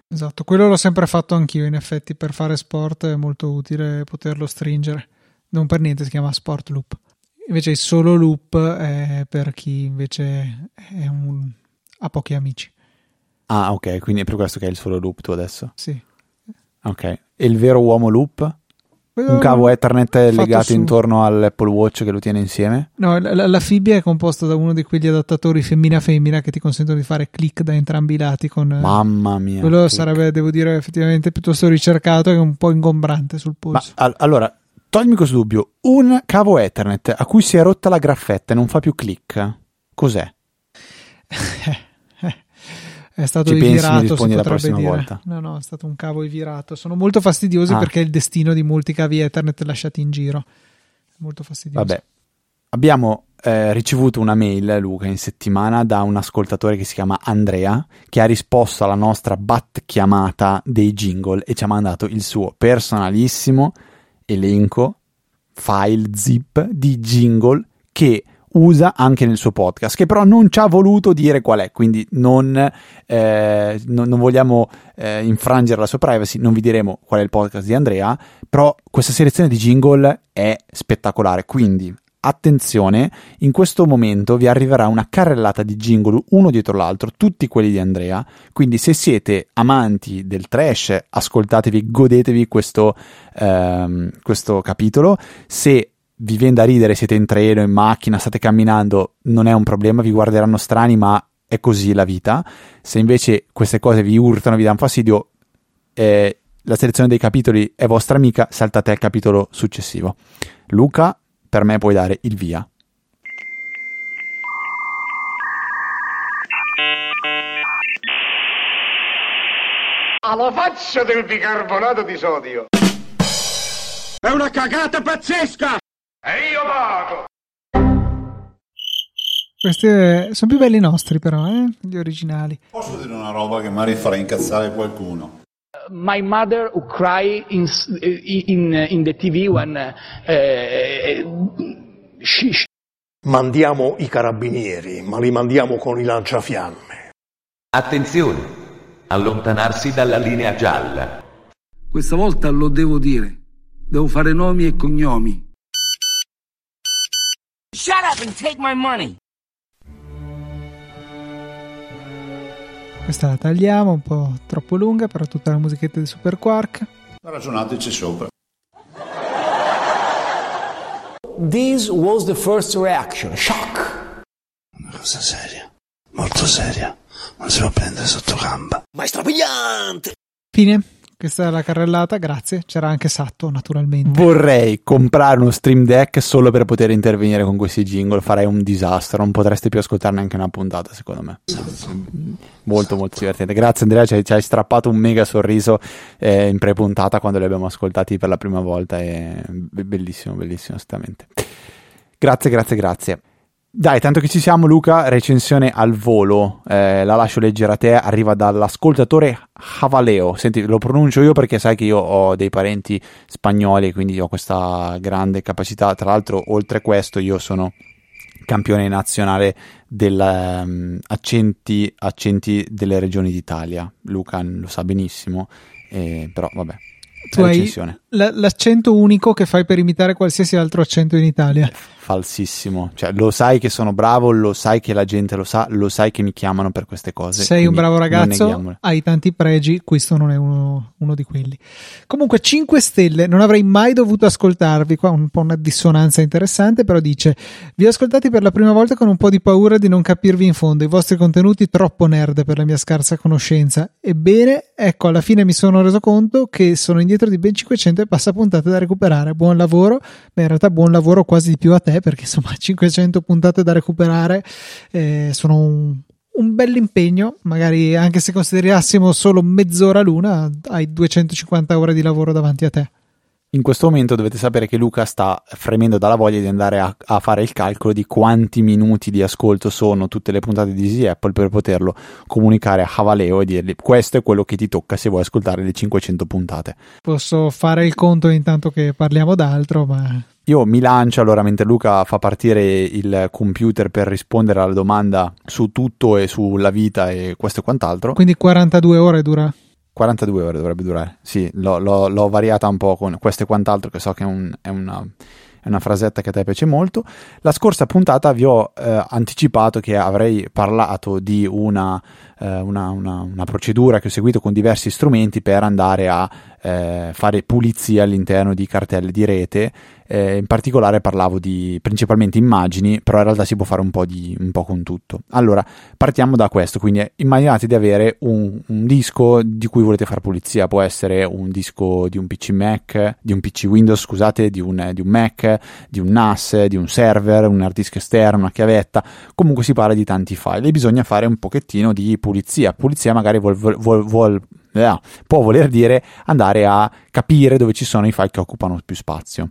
Esatto, quello l'ho sempre fatto anch'io, in effetti per fare sport è molto utile poterlo stringere. Non per niente si chiama sport loop. Invece il solo loop è per chi invece un... ha pochi amici. Ah, ok, quindi è per questo che è il solo loop tu adesso? Sì. Ok. E il vero uomo loop? Un cavo Ethernet legato su... intorno all'Apple Watch che lo tiene insieme? No, la, la, Fibbia è composta da uno di quegli adattatori femmina-femmina che ti consentono di fare click da entrambi i lati. Con, Mamma mia. Quello click. sarebbe, devo dire, effettivamente piuttosto ricercato e un po' ingombrante sul polso. Ma, allora, Toglimi questo dubbio. Un cavo Ethernet a cui si è rotta la graffetta e non fa più click, cos'è? *laughs* è stato Ci virato, pensi, la prossima dire. volta. No, no, è stato un cavo virato. Sono molto fastidiosi ah. perché è il destino di molti cavi Ethernet lasciati in giro. Molto fastidioso. Vabbè. Abbiamo eh, ricevuto una mail, Luca, in settimana da un ascoltatore che si chiama Andrea, che ha risposto alla nostra bat chiamata dei jingle e ci ha mandato il suo personalissimo elenco, file zip di jingle che usa anche nel suo podcast, che però non ci ha voluto dire qual è, quindi non, eh, non, non vogliamo eh, infrangere la sua privacy, non vi diremo qual è il podcast di Andrea, però questa selezione di jingle è spettacolare, quindi attenzione, in questo momento vi arriverà una carrellata di jingle uno dietro l'altro, tutti quelli di Andrea. Quindi, se siete amanti del trash, ascoltatevi, godetevi questo, ehm, questo capitolo. Se vi viene da ridere, siete in treno, in macchina, state camminando, non è un problema, vi guarderanno strani, ma è così la vita. Se invece queste cose vi urtano, vi danno fastidio, eh, la selezione dei capitoli è vostra amica, saltate al capitolo successivo. Luca, per me puoi dare il via. Alla faccia del bicarbonato di sodio! È una cagata pazzesca! E io pago! Questi eh, sono più belli nostri, però, eh? gli originali. Posso dire una roba che magari farà incazzare qualcuno? my mother would cry in in in the TV when uh, she, she... Mandiamo i carabinieri, ma li mandiamo con i lanciafiamme. Attenzione! Allontanarsi dalla linea gialla. Questa volta lo devo dire. Devo fare nomi e cognomi. Shut up and take my money! Questa la tagliamo, un po' troppo lunga, però tutta la musichetta di Super Quark. Ragionateci sopra. This was the first reaction, shock. Una cosa seria, molto seria. Non si può prendere sotto gamba. Ma è strabiliante! Fine. Questa è la carrellata, grazie. C'era anche Satto, naturalmente. Vorrei comprare uno Stream Deck solo per poter intervenire con questi jingle. Farei un disastro. Non potreste più ascoltare neanche una puntata, secondo me. Molto, molto divertente. Grazie, Andrea. Ci hai strappato un mega sorriso eh, in pre-puntata quando li abbiamo ascoltati per la prima volta. È bellissimo, bellissimo, assolutamente. Grazie, grazie, grazie. Dai, tanto che ci siamo, Luca, recensione al volo. Eh, la lascio leggere a te. Arriva dall'ascoltatore Javaleo. Senti, lo pronuncio io perché sai che io ho dei parenti spagnoli, quindi ho questa grande capacità. Tra l'altro, oltre a questo, io sono campione nazionale degli um, accenti, accenti, delle regioni d'Italia. Luca lo sa benissimo, eh, però vabbè. Tu hai, l'accento unico che fai per imitare qualsiasi altro accento in Italia. Falsissimo, cioè lo sai che sono bravo, lo sai che la gente lo sa, lo sai che mi chiamano per queste cose. Sei un bravo ragazzo, hai tanti pregi, questo non è uno, uno, di quelli. Comunque 5 stelle, non avrei mai dovuto ascoltarvi, qua un po' una dissonanza interessante, però dice vi ho ascoltati per la prima volta con un po' di paura di non capirvi in fondo, i vostri contenuti troppo nerd per la mia scarsa conoscenza. Ebbene, ecco, alla fine mi sono reso conto che sono indietro di ben 500 e passa puntate da recuperare. Buon lavoro, beh in realtà buon lavoro quasi di più a te perché insomma *laughs* 500 puntate da recuperare eh, sono un, un bel impegno, magari anche se considerassimo solo mezz'ora l'una, hai 250 ore di lavoro davanti a te. In questo momento dovete sapere che Luca sta fremendo dalla voglia di andare a, a, fare il calcolo di quanti minuti di ascolto sono tutte le puntate di Easy Apple per poterlo comunicare a Havaleo e dirgli questo è quello che ti tocca se vuoi ascoltare le 500 puntate. Posso fare il conto intanto che parliamo d'altro, ma io mi lancio allora mentre Luca fa partire il computer per rispondere alla domanda su tutto e sulla vita e questo e quant'altro. Quindi 42 ore dura? 42 ore dovrebbe durare, sì, l'ho, l'ho, l'ho variata un po' con questo e quant'altro che so che è, un, è una è una frasetta che a te piace molto. La scorsa puntata vi ho eh, anticipato che avrei parlato di una, eh, una, una, procedura che ho seguito con diversi strumenti per andare a eh, fare pulizia all'interno di cartelle di rete eh, in particolare parlavo di principalmente immagini, però in realtà si può fare un po', di, un po con tutto. Allora, partiamo da questo, quindi immaginate di avere un, un, disco di cui volete fare pulizia, può essere un disco di un PC Mac, di un PC Windows, scusate, di un, di un Mac, di un NAS, di un server, un hard disk esterno, una chiavetta, comunque si parla di tanti file e bisogna fare un pochettino di pulizia. Pulizia magari vuol, vuol, vuol eh, può voler dire andare a capire dove ci sono i file che occupano più spazio.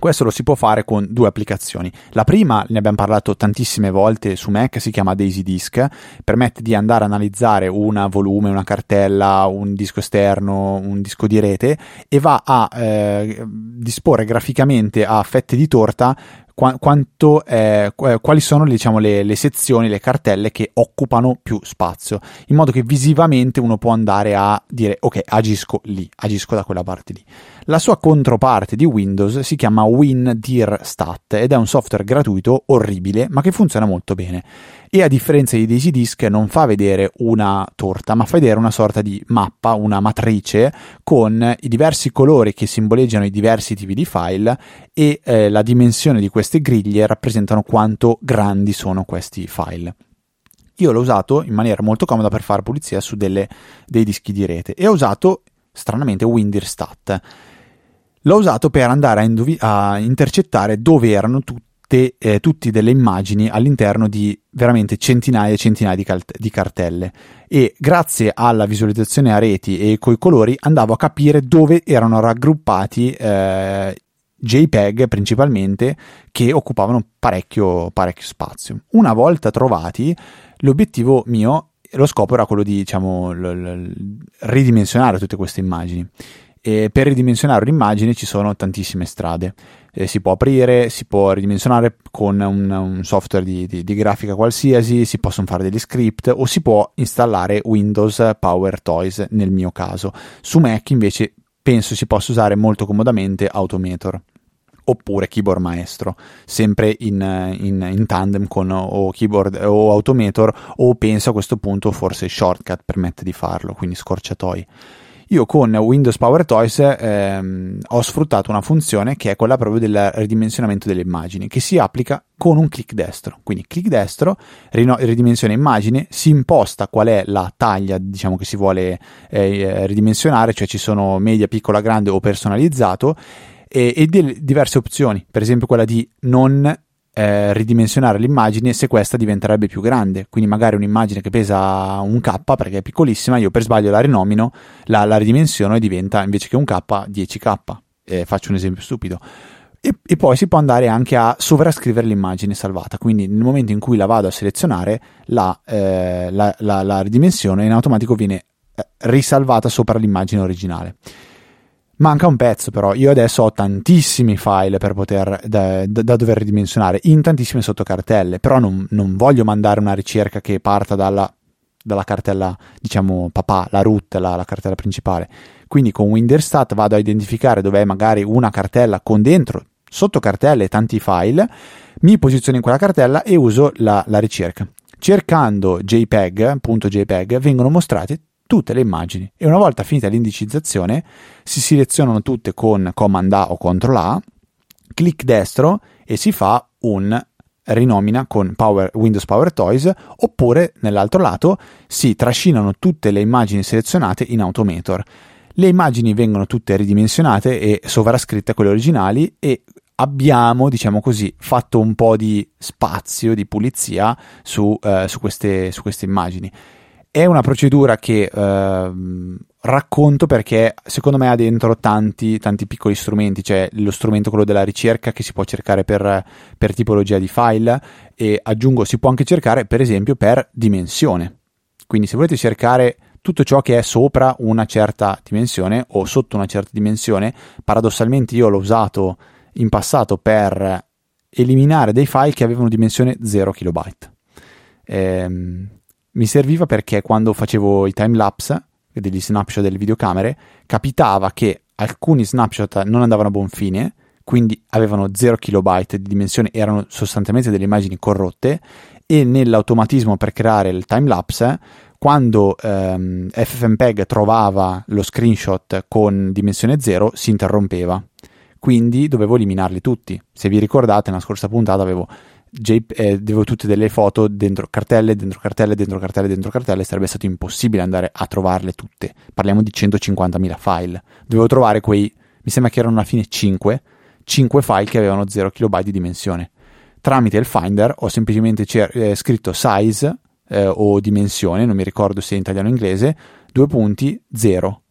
Questo lo si può fare con due applicazioni. La prima, ne abbiamo parlato tantissime volte su Mac, si chiama Daisy Disk, permette di andare a analizzare un volume, una cartella, un disco esterno, un disco di rete e va a eh, disporre graficamente a fette di torta quanto, eh, quali sono diciamo, le, le, sezioni, le cartelle che occupano più spazio, in modo che visivamente uno può andare a dire ok, agisco lì, agisco da quella parte lì. La sua controparte di Windows si chiama WinDirStat ed è un software gratuito orribile ma che funziona molto bene e a differenza di Daisy Disk non fa vedere una torta ma fa vedere una sorta di mappa, una matrice con i diversi colori che simboleggiano i diversi tipi di file e eh, la dimensione di queste griglie rappresentano quanto grandi sono questi file. Io l'ho usato in maniera molto comoda per fare pulizia su delle, dei dischi di rete e ho usato stranamente WinDirStat. L'ho usato per andare a, indovi- a intercettare dove erano tutte, eh, tutte delle immagini all'interno di veramente centinaia e centinaia di, cal- di, cartelle e grazie alla visualizzazione a reti e coi colori andavo a capire dove erano raggruppati eh, JPEG principalmente che occupavano parecchio, parecchio spazio. Una volta trovati, l'obiettivo mio, lo scopo era quello di diciamo, l- l- ridimensionare tutte queste immagini. E per ridimensionare un'immagine ci sono tantissime strade. Eh, si può aprire, si può ridimensionare con un, un software di, di, di, grafica qualsiasi, si possono fare degli script o si può installare Windows Power Toys nel mio caso. Su Mac invece penso si possa usare molto comodamente Automator oppure keyboard maestro, sempre in, in, in, tandem con o keyboard o automator o penso a questo punto forse shortcut permette di farlo, quindi scorciatoi. Io con Windows Power Toys ehm, ho sfruttato una funzione che è quella proprio del ridimensionamento delle immagini, che si applica con un clic destro. Quindi clic destro, ridimensiona immagine, si imposta qual è la taglia diciamo, che si vuole eh, ridimensionare, cioè ci sono media, piccola, grande o personalizzato e, e diverse opzioni, per esempio quella di non eh, ridimensionare l'immagine se questa diventerebbe più grande. Quindi magari un'immagine che pesa un K perché è piccolissima, io per sbaglio la rinomino, la, la ridimensiono e diventa invece che un K 10K. Eh, faccio un esempio stupido. E, e, poi si può andare anche a sovrascrivere l'immagine salvata. Quindi nel momento in cui la vado a selezionare, la, eh, la, la, ridimensione in automatico viene eh, risalvata sopra l'immagine originale. Manca un pezzo però, io adesso ho tantissimi file poter, da, da dover ridimensionare in tantissime sottocartelle, però non, non, voglio mandare una ricerca che parta dalla dalla cartella, diciamo, papà, la root, la, la cartella principale. Quindi con Winderstat vado a identificare dov'è magari una cartella con dentro, sotto cartelle, tanti file, mi posiziono in quella cartella e uso la, la ricerca. Cercando JPEG, punto JPEG, vengono mostrate tutte le immagini e una volta finita l'indicizzazione si selezionano tutte con Command A o Ctrl A, clic destro e si fa un rinomina con Power, Windows Power Toys oppure nell'altro lato si trascinano tutte le immagini selezionate in Automator. Le immagini vengono tutte ridimensionate e sovrascritte a quelle originali e abbiamo, diciamo così, fatto un po' di spazio, di pulizia su, eh, su, queste, su queste immagini. È una procedura che eh, racconto perché secondo me ha dentro tanti, tanti piccoli strumenti, c'è lo strumento quello della ricerca che si può cercare per, per tipologia di file e aggiungo si può anche cercare per esempio per dimensione. Quindi se volete cercare tutto ciò che è sopra una certa dimensione o sotto una certa dimensione, paradossalmente io l'ho usato in passato per eliminare dei file che avevano dimensione 0 KB. Ehm, mi serviva perché quando facevo i time lapse degli snapshot delle videocamere capitava che alcuni snapshot non andavano a buon fine quindi avevano 0 KB di dimensione erano sostanzialmente delle immagini corrotte e nell'automatismo per creare il time lapse quando ehm, FFmpeg trovava lo screenshot con dimensione 0 si interrompeva. Quindi dovevo eliminarli tutti. Se vi ricordate nella scorsa puntata avevo J- eh, avevo tutte delle foto dentro cartelle, dentro cartelle, dentro cartelle, dentro cartelle, sarebbe stato impossibile andare a trovarle tutte. Parliamo di 150.000 file. Dovevo trovare quei, mi sembra che erano alla fine 5, 5 file che avevano 0 KB di dimensione. Tramite il Finder ho semplicemente cer- eh, scritto size eh, o dimensione, non mi ricordo se in italiano o inglese, due punti 0.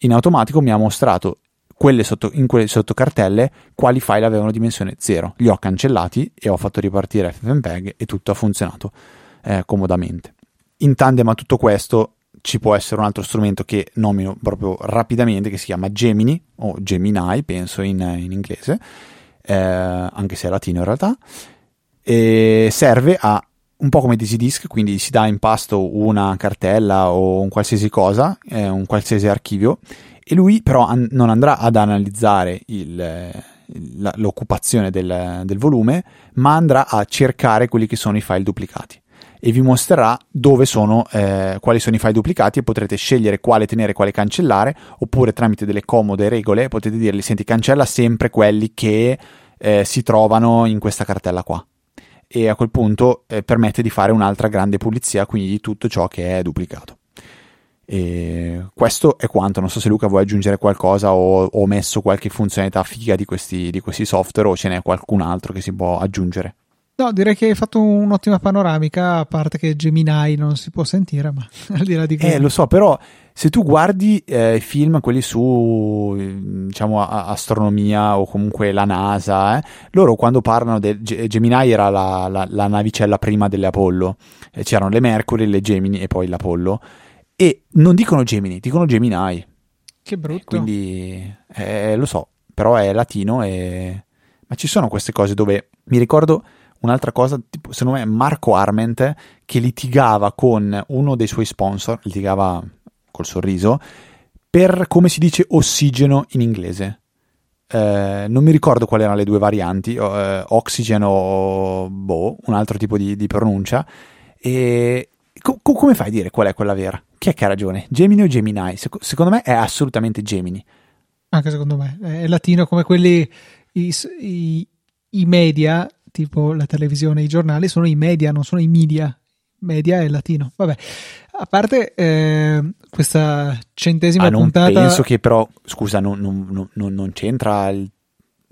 In automatico mi ha mostrato quelle sotto, in quelle sottocartelle quali file avevano dimensione 0. Li ho cancellati e ho fatto ripartire FFmpeg e tutto ha funzionato eh, comodamente. In tandem a tutto questo ci può essere un altro strumento che nomino proprio rapidamente che si chiama Gemini o Gemini, penso in, in inglese, eh, anche se è latino in realtà, e serve a un po' come DigiDisk, quindi si dà in pasto una cartella o un qualsiasi cosa, eh, un qualsiasi archivio e lui però an- non andrà ad analizzare il, la, l'occupazione del, del volume, ma andrà a cercare quelli che sono i file duplicati e vi mostrerà dove sono, eh, quali sono i file duplicati e potrete scegliere quale tenere e quale cancellare, oppure tramite delle comode regole potete dirgli senti cancella sempre quelli che eh, si trovano in questa cartella qua. E a quel punto eh, permette di fare un'altra grande pulizia, quindi di tutto ciò che è duplicato. E questo è quanto. Non so se Luca vuoi aggiungere qualcosa o ho messo qualche funzionalità figa di questi, di questi software o ce n'è qualcun altro che si può aggiungere. No, direi che hai fatto un'ottima panoramica, a parte che Gemini non si può sentire, ma *laughs* al di là di quello. Eh, lo so, però se tu guardi eh, film, quelli su, diciamo, astronomia o comunque la NASA, eh, loro quando parlano del Gemini era la, la, la navicella prima delle Apollo, eh, c'erano le Mercury, le Gemini e poi l'Apollo e non dicono Gemini, dicono Gemini. Che brutto. Quindi eh, lo so, però è latino e... Ma ci sono queste cose dove mi ricordo un'altra cosa, tipo, secondo me Marco Arment che litigava con uno dei suoi sponsor, litigava col sorriso, per come si dice ossigeno in inglese. Eh, non mi ricordo quali erano le due varianti, eh, oxygen o boh, un altro tipo di, di pronuncia. E co- come fai a dire qual è quella vera? Chi è che ha ragione? Gemini o Gemini? Sec- secondo me è assolutamente Gemini. Anche secondo me. È latino come quelli, i, i, i media, tipo la televisione, i giornali, sono i media, non sono i media. Media è latino. Vabbè, a parte eh, questa centesima ah, non puntata. Penso che però, scusa, non, non, non, non c'entra il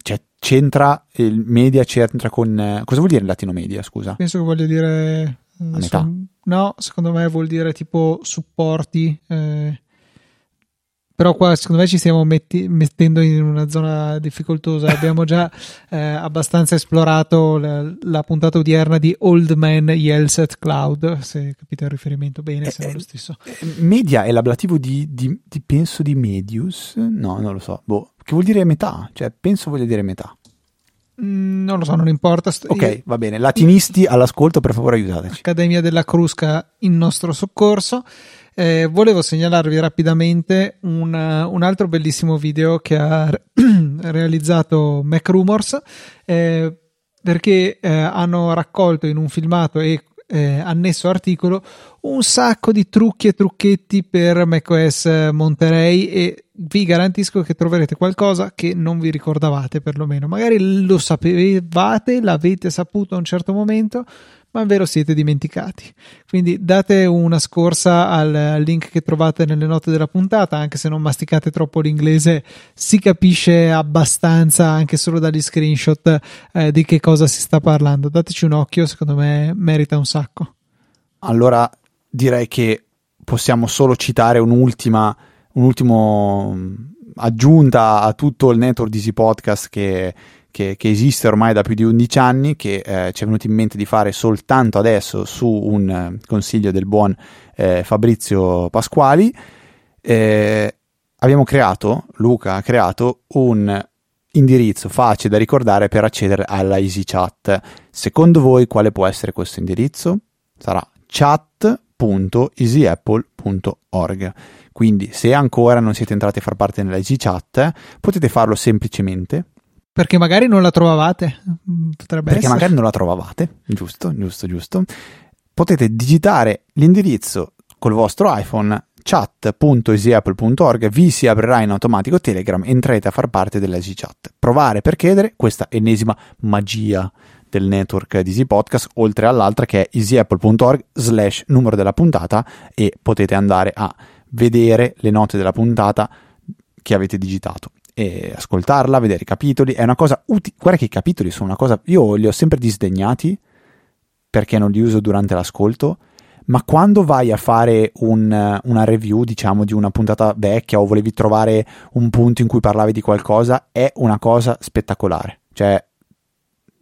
cioè c'entra il media c'entra con cosa vuol dire latino media scusa penso che voglia dire a metà No, secondo me vuol dire tipo supporti. Eh, però qua secondo me ci stiamo metti, mettendo in una zona difficoltosa. *laughs* Abbiamo già eh, abbastanza esplorato la, la, puntata odierna di Old Man Yells at Cloud, se capite il riferimento bene, eh, se è lo stesso. Eh, media è l'ablativo di, di, di, penso di medius? No, non lo so. Boh, che vuol dire metà? Cioè, penso voglia dire metà. Mm, non lo so, non importa. Ok, Io... va bene. Latinisti all'ascolto, per favore aiutateci. Accademia della Crusca in nostro soccorso. Eh, volevo segnalarvi rapidamente un, un, altro bellissimo video che ha *clears throat* realizzato Mac Rumors eh, perché eh, hanno raccolto in un filmato e eh, annesso articolo un sacco di trucchi e trucchetti per macOS Monterey e vi garantisco che troverete qualcosa che non vi ricordavate perlomeno magari lo sapevate l'avete saputo a un certo momento ma ve lo siete dimenticati. Quindi date una scorsa al link che trovate nelle note della puntata, anche se non masticate troppo l'inglese, si capisce abbastanza anche solo dagli screenshot eh, di che cosa si sta parlando. Dateci un occhio, secondo me merita un sacco. Allora direi che possiamo solo citare un'ultima, un'ultima mm, aggiunta a tutto il network di Easy Podcast che che, che, esiste ormai da più di 11 anni, che eh, ci è venuto in mente di fare soltanto adesso su un eh, consiglio del buon eh, Fabrizio Pasquali. Eh, abbiamo creato, Luca ha creato un indirizzo facile da ricordare per accedere alla EasyChat. Secondo voi quale può essere questo indirizzo? Sarà chat.easyapple.org. Quindi se ancora non siete entrati a far parte della EasyChat, potete farlo semplicemente perché magari non la trovavate. Potrebbe Perché essere. magari non la trovavate, giusto, giusto, giusto. Potete digitare l'indirizzo col vostro iPhone chat.easyapple.org vi si aprirà in automatico Telegram entrerete a far parte dell'Easy Chat. Provare per chiedere questa ennesima magia del network di Easy Podcast, oltre all'altra che è easyapple.org slash numero della puntata e potete andare a vedere le note della puntata che avete digitato e ascoltarla, vedere i capitoli. È una cosa utile. Guarda che i capitoli sono una cosa. Io li ho sempre disdegnati perché non li uso durante l'ascolto. Ma quando vai a fare un, una review, diciamo, di una puntata vecchia o volevi trovare un punto in cui parlavi di qualcosa, è una cosa spettacolare. Cioè,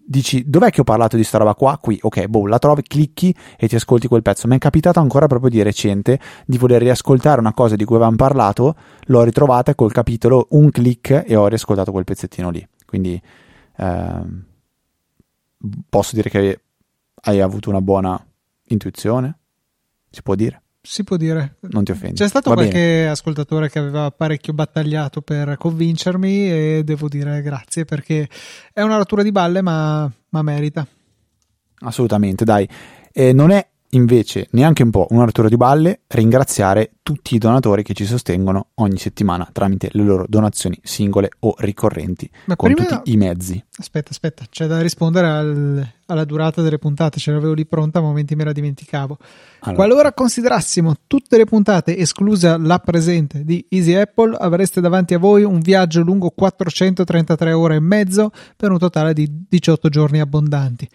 dici dov'è che ho parlato di sta roba qua? Qui, ok, boh, la trovi, clicchi e ti ascolti quel pezzo. Mi è capitato ancora proprio di recente di voler riascoltare una cosa di cui avevamo parlato, l'ho ritrovata col capitolo un click e ho riascoltato quel pezzettino lì. Quindi ehm, posso dire che hai avuto una buona intuizione? Si può dire? Si può dire. Non ti offendi. C'è stato Va qualche bene. ascoltatore che aveva parecchio battagliato per convincermi e devo dire grazie perché è una rottura di balle ma, ma merita. Assolutamente, dai. Eh, non è invece neanche un po' una rottura di balle ringraziare tutti i donatori che ci sostengono ogni settimana tramite le loro donazioni singole o ricorrenti Ma con prima- tutti i mezzi. Aspetta, aspetta, c'è da rispondere al- alla durata delle puntate, ce l'avevo lì pronta, a momenti me la dimenticavo. Allora. Qualora considerassimo tutte le puntate, esclusa la presente di Easy Apple, avreste davanti a voi un viaggio lungo 433 ore e mezzo per un totale di 18 giorni abbondanti.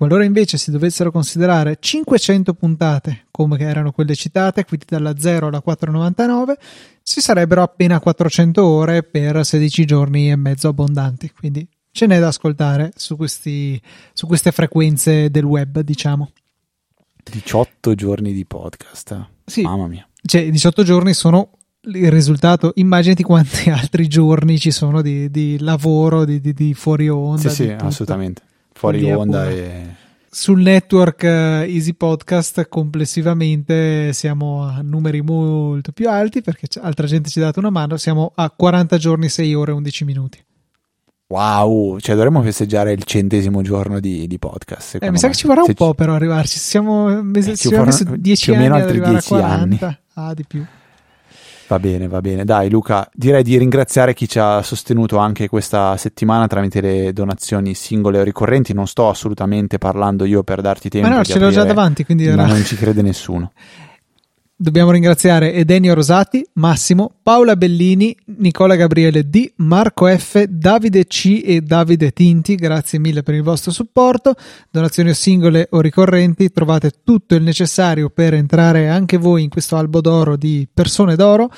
Qualora invece si dovessero considerare 500 puntate, come erano quelle citate, quindi dalla 0 alla 499, ci sarebbero appena 400 ore per 16 giorni e mezzo abbondanti. Quindi ce n'è da ascoltare su, questi, su queste frequenze del web, diciamo. 18 giorni di podcast. Sì. Mamma mia. Cioè, 18 giorni sono il risultato. Immaginati quanti *laughs* altri giorni ci sono di, di lavoro, di, di- di fuori onda. Sì, sì, tutto. assolutamente. Fuori onda e... Sul network eh, Easy Podcast complessivamente siamo a numeri molto più alti perché altra gente ci ha dato una mano. Siamo a 40 giorni, 6 ore e 11 minuti. Wow, cioè dovremmo festeggiare il centesimo giorno di, di podcast. Eh, mi sa che ci vorrà un Se po' però arrivarci. Siamo, mese- Eh, ci ci vorranno messo 10 più o meno altri arrivare a 10 anni. 40. Ah, di più. Va bene, va bene. Dai, Luca, direi di ringraziare chi ci ha sostenuto anche questa settimana tramite le donazioni singole o ricorrenti. Non sto assolutamente parlando io per darti tempo. Ma no, ce l'ho già davanti, quindi ma era- non ci crede nessuno. *laughs* Dobbiamo ringraziare Edenio Rosati, Massimo, Paola Bellini, Nicola Gabriele D, Marco F, Davide C e Davide Tinti. Grazie mille per il vostro supporto. Donazioni singole o ricorrenti, trovate tutto il necessario per entrare anche voi in questo albo d'oro di persone d'oro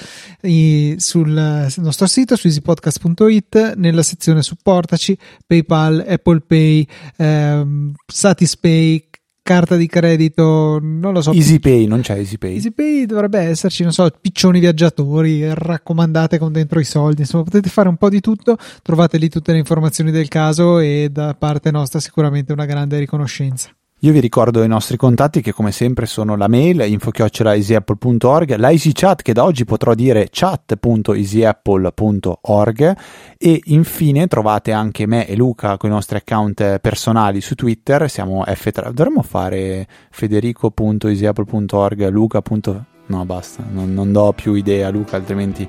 sul nostro sito su easypodcast.it nella sezione supportaci, PayPal, Apple Pay, ehm, Satispay, carta di credito, non lo so. EasyPay, non c'è EasyPay. EasyPay dovrebbe esserci, non so, piccioni viaggiatori, raccomandate con dentro i soldi, insomma potete fare un po' di tutto, trovate lì tutte le informazioni del caso e da parte nostra sicuramente una grande riconoscenza. Io vi ricordo i nostri contatti che come sempre sono la mail info-easyapple.org, la EasyChat che da oggi potrò dire chat.easyapple.org e infine trovate anche me e Luca con i nostri account personali su Twitter, siamo F3, dovremmo fare federico.easyapple.org, luca. No basta, non, non do più idea Luca altrimenti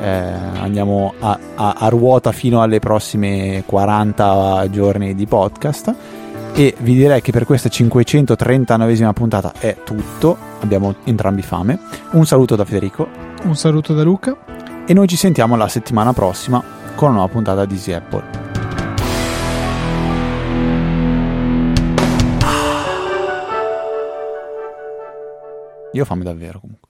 eh, andiamo a, a, a ruota fino alle prossime 40 giorni di podcast e vi direi che per questa 539esima puntata è tutto, abbiamo entrambi fame. Un saluto da Federico. Un saluto da Luca. E noi ci sentiamo la settimana prossima con una nuova puntata di Easy Apple. Io ho fame davvero comunque.